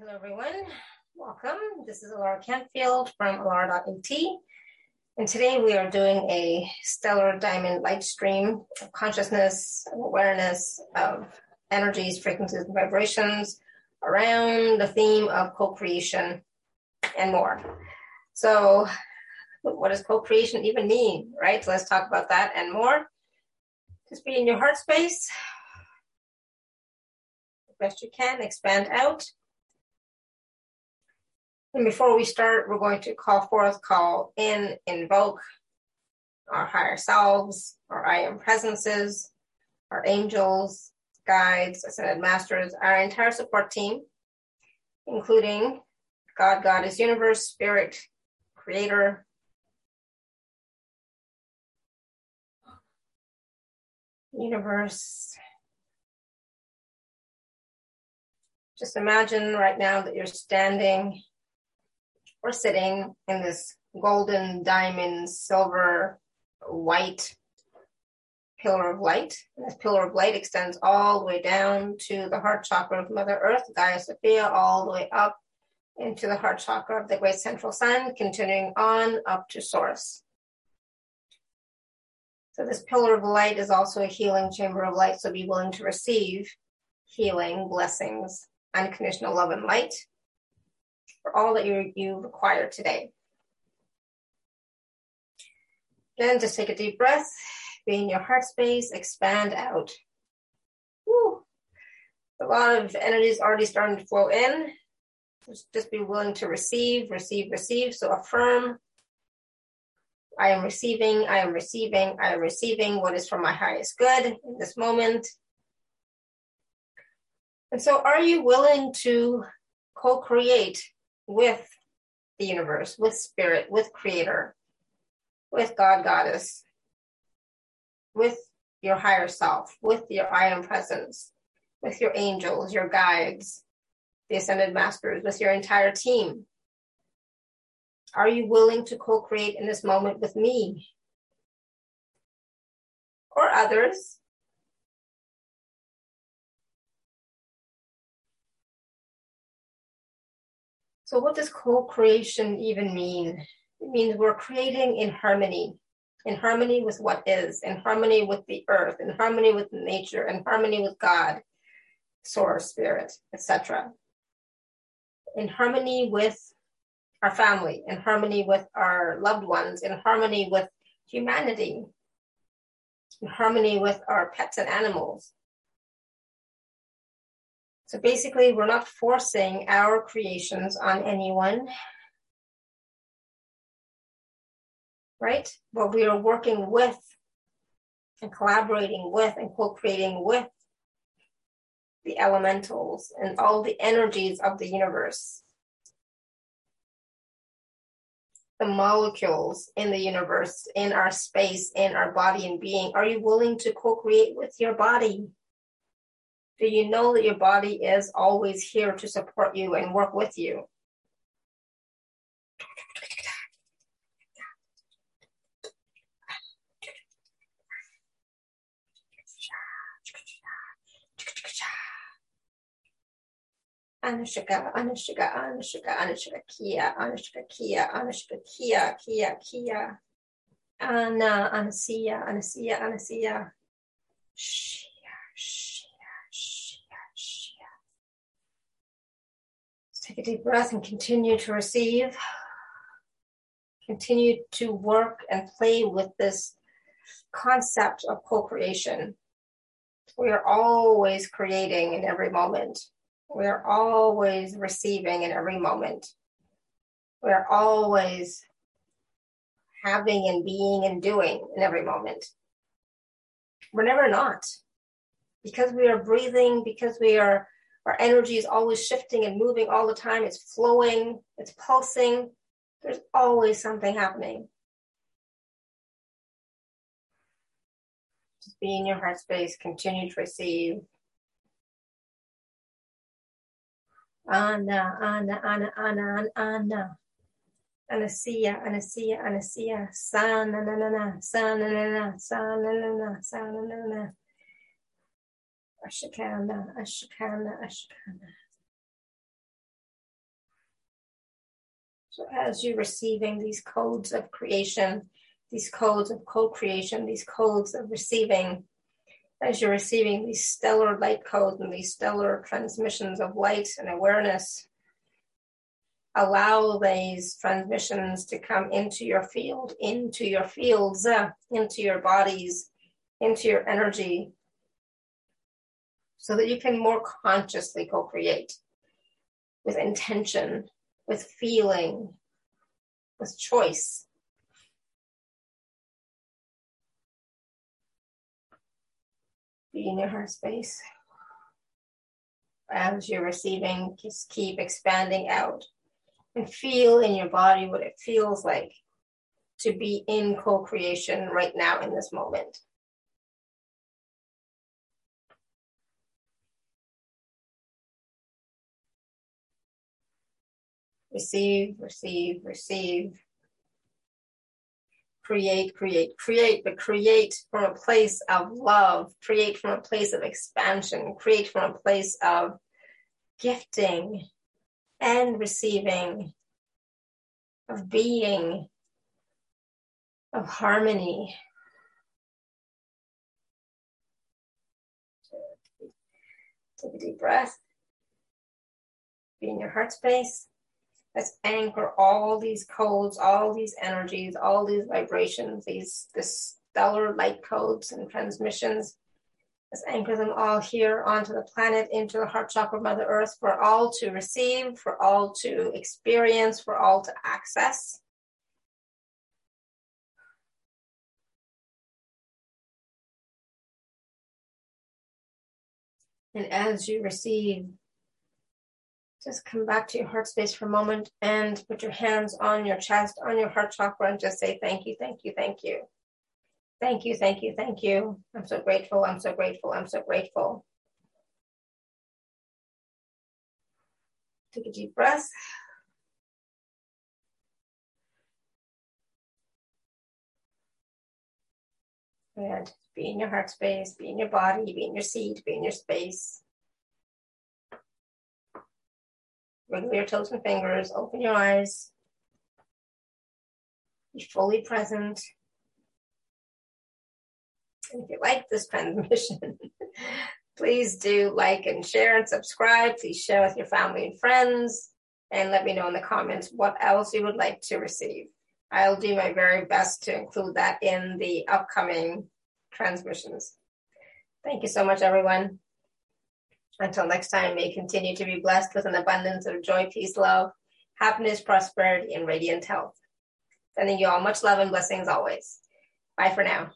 Hello, everyone. Welcome. This is Alara Canfield from Alara.at. And today we are doing a stellar diamond light stream of consciousness, of awareness, of energies, frequencies, and vibrations around the theme of co creation and more. So, what does co creation even mean, right? So, let's talk about that and more. Just be in your heart space. Best you can, expand out and before we start, we're going to call forth, call in, invoke our higher selves, our I am presences, our angels, guides, ascended masters, our entire support team, including God, Goddess, Universe, Spirit, Creator, Universe. Just imagine right now that you're standing we're sitting in this golden, diamond, silver, white pillar of light. And this pillar of light extends all the way down to the heart chakra of Mother Earth, Gaia Sophia, all the way up into the heart chakra of the great central sun, continuing on up to source. So this pillar of light is also a healing chamber of light. So be willing to receive healing, blessings, unconditional love and light for all that you, you require today. Then just take a deep breath, be in your heart space, expand out. Woo. A lot of energy is already starting to flow in. Just, just be willing to receive, receive, receive. So affirm I am receiving, I am receiving, I am receiving what is for my highest good in this moment. And so, are you willing to co create with the universe, with spirit, with creator, with God, goddess, with your higher self, with your I am presence, with your angels, your guides, the ascended masters, with your entire team. Are you willing to co create in this moment with me or others? So, what does co creation even mean? It means we're creating in harmony, in harmony with what is, in harmony with the earth, in harmony with nature, in harmony with God, source, spirit, etc. In harmony with our family, in harmony with our loved ones, in harmony with humanity, in harmony with our pets and animals, so basically, we're not forcing our creations on anyone, right? But we are working with and collaborating with and co creating with the elementals and all the energies of the universe. The molecules in the universe, in our space, in our body and being. Are you willing to co create with your body? Do you know that your body is always here to support you and work with you? Anushka, Anushka, Anushka, Anushka, Kia, Anushka, Kia, Anushka, Kia, Kia, Kia. Anna, Anasia, Anasia, Anasia. Shh. Take a deep breath and continue to receive. Continue to work and play with this concept of co creation. We are always creating in every moment. We are always receiving in every moment. We are always having and being and doing in every moment. We're never not. Because we are breathing, because we are our energy is always shifting and moving all the time. It's flowing, it's pulsing. There's always something happening. Just be in your heart space, continue to receive. Anna, Anna, Anna, Anna, Anna. Anasia, Anasia, Anasia, San, na na na Ashakana, Ashakana, Ashakana. So as you're receiving these codes of creation, these codes of co-creation, these codes of receiving, as you're receiving these stellar light codes and these stellar transmissions of light and awareness, allow these transmissions to come into your field, into your fields, uh, into your bodies, into your energy, so that you can more consciously co create with intention, with feeling, with choice. Be in your heart space. As you're receiving, just keep expanding out and feel in your body what it feels like to be in co creation right now in this moment. Receive, receive, receive. Create, create, create, but create from a place of love, create from a place of expansion, create from a place of gifting, and receiving, of being, of harmony. Take a deep breath. Be in your heart space. Let's anchor all these codes, all these energies, all these vibrations, these this stellar light codes and transmissions Let's anchor them all here onto the planet, into the heart chakra, of Mother Earth, for all to receive, for all to experience, for all to access. And as you receive, just come back to your heart space for a moment and put your hands on your chest, on your heart chakra, and just say thank you, thank you, thank you. Thank you, thank you, thank you. I'm so grateful, I'm so grateful, I'm so grateful. Take a deep breath. And be in your heart space, be in your body, be in your seat, be in your space. Wiggle your toes and fingers, open your eyes. Be fully present. If you like this transmission, please do like and share and subscribe. Please share with your family and friends and let me know in the comments what else you would like to receive. I'll do my very best to include that in the upcoming transmissions. Thank you so much, everyone. Until next time, may continue to be blessed with an abundance of joy, peace, love, happiness, prosperity, and radiant health. Sending you all much love and blessings always. Bye for now.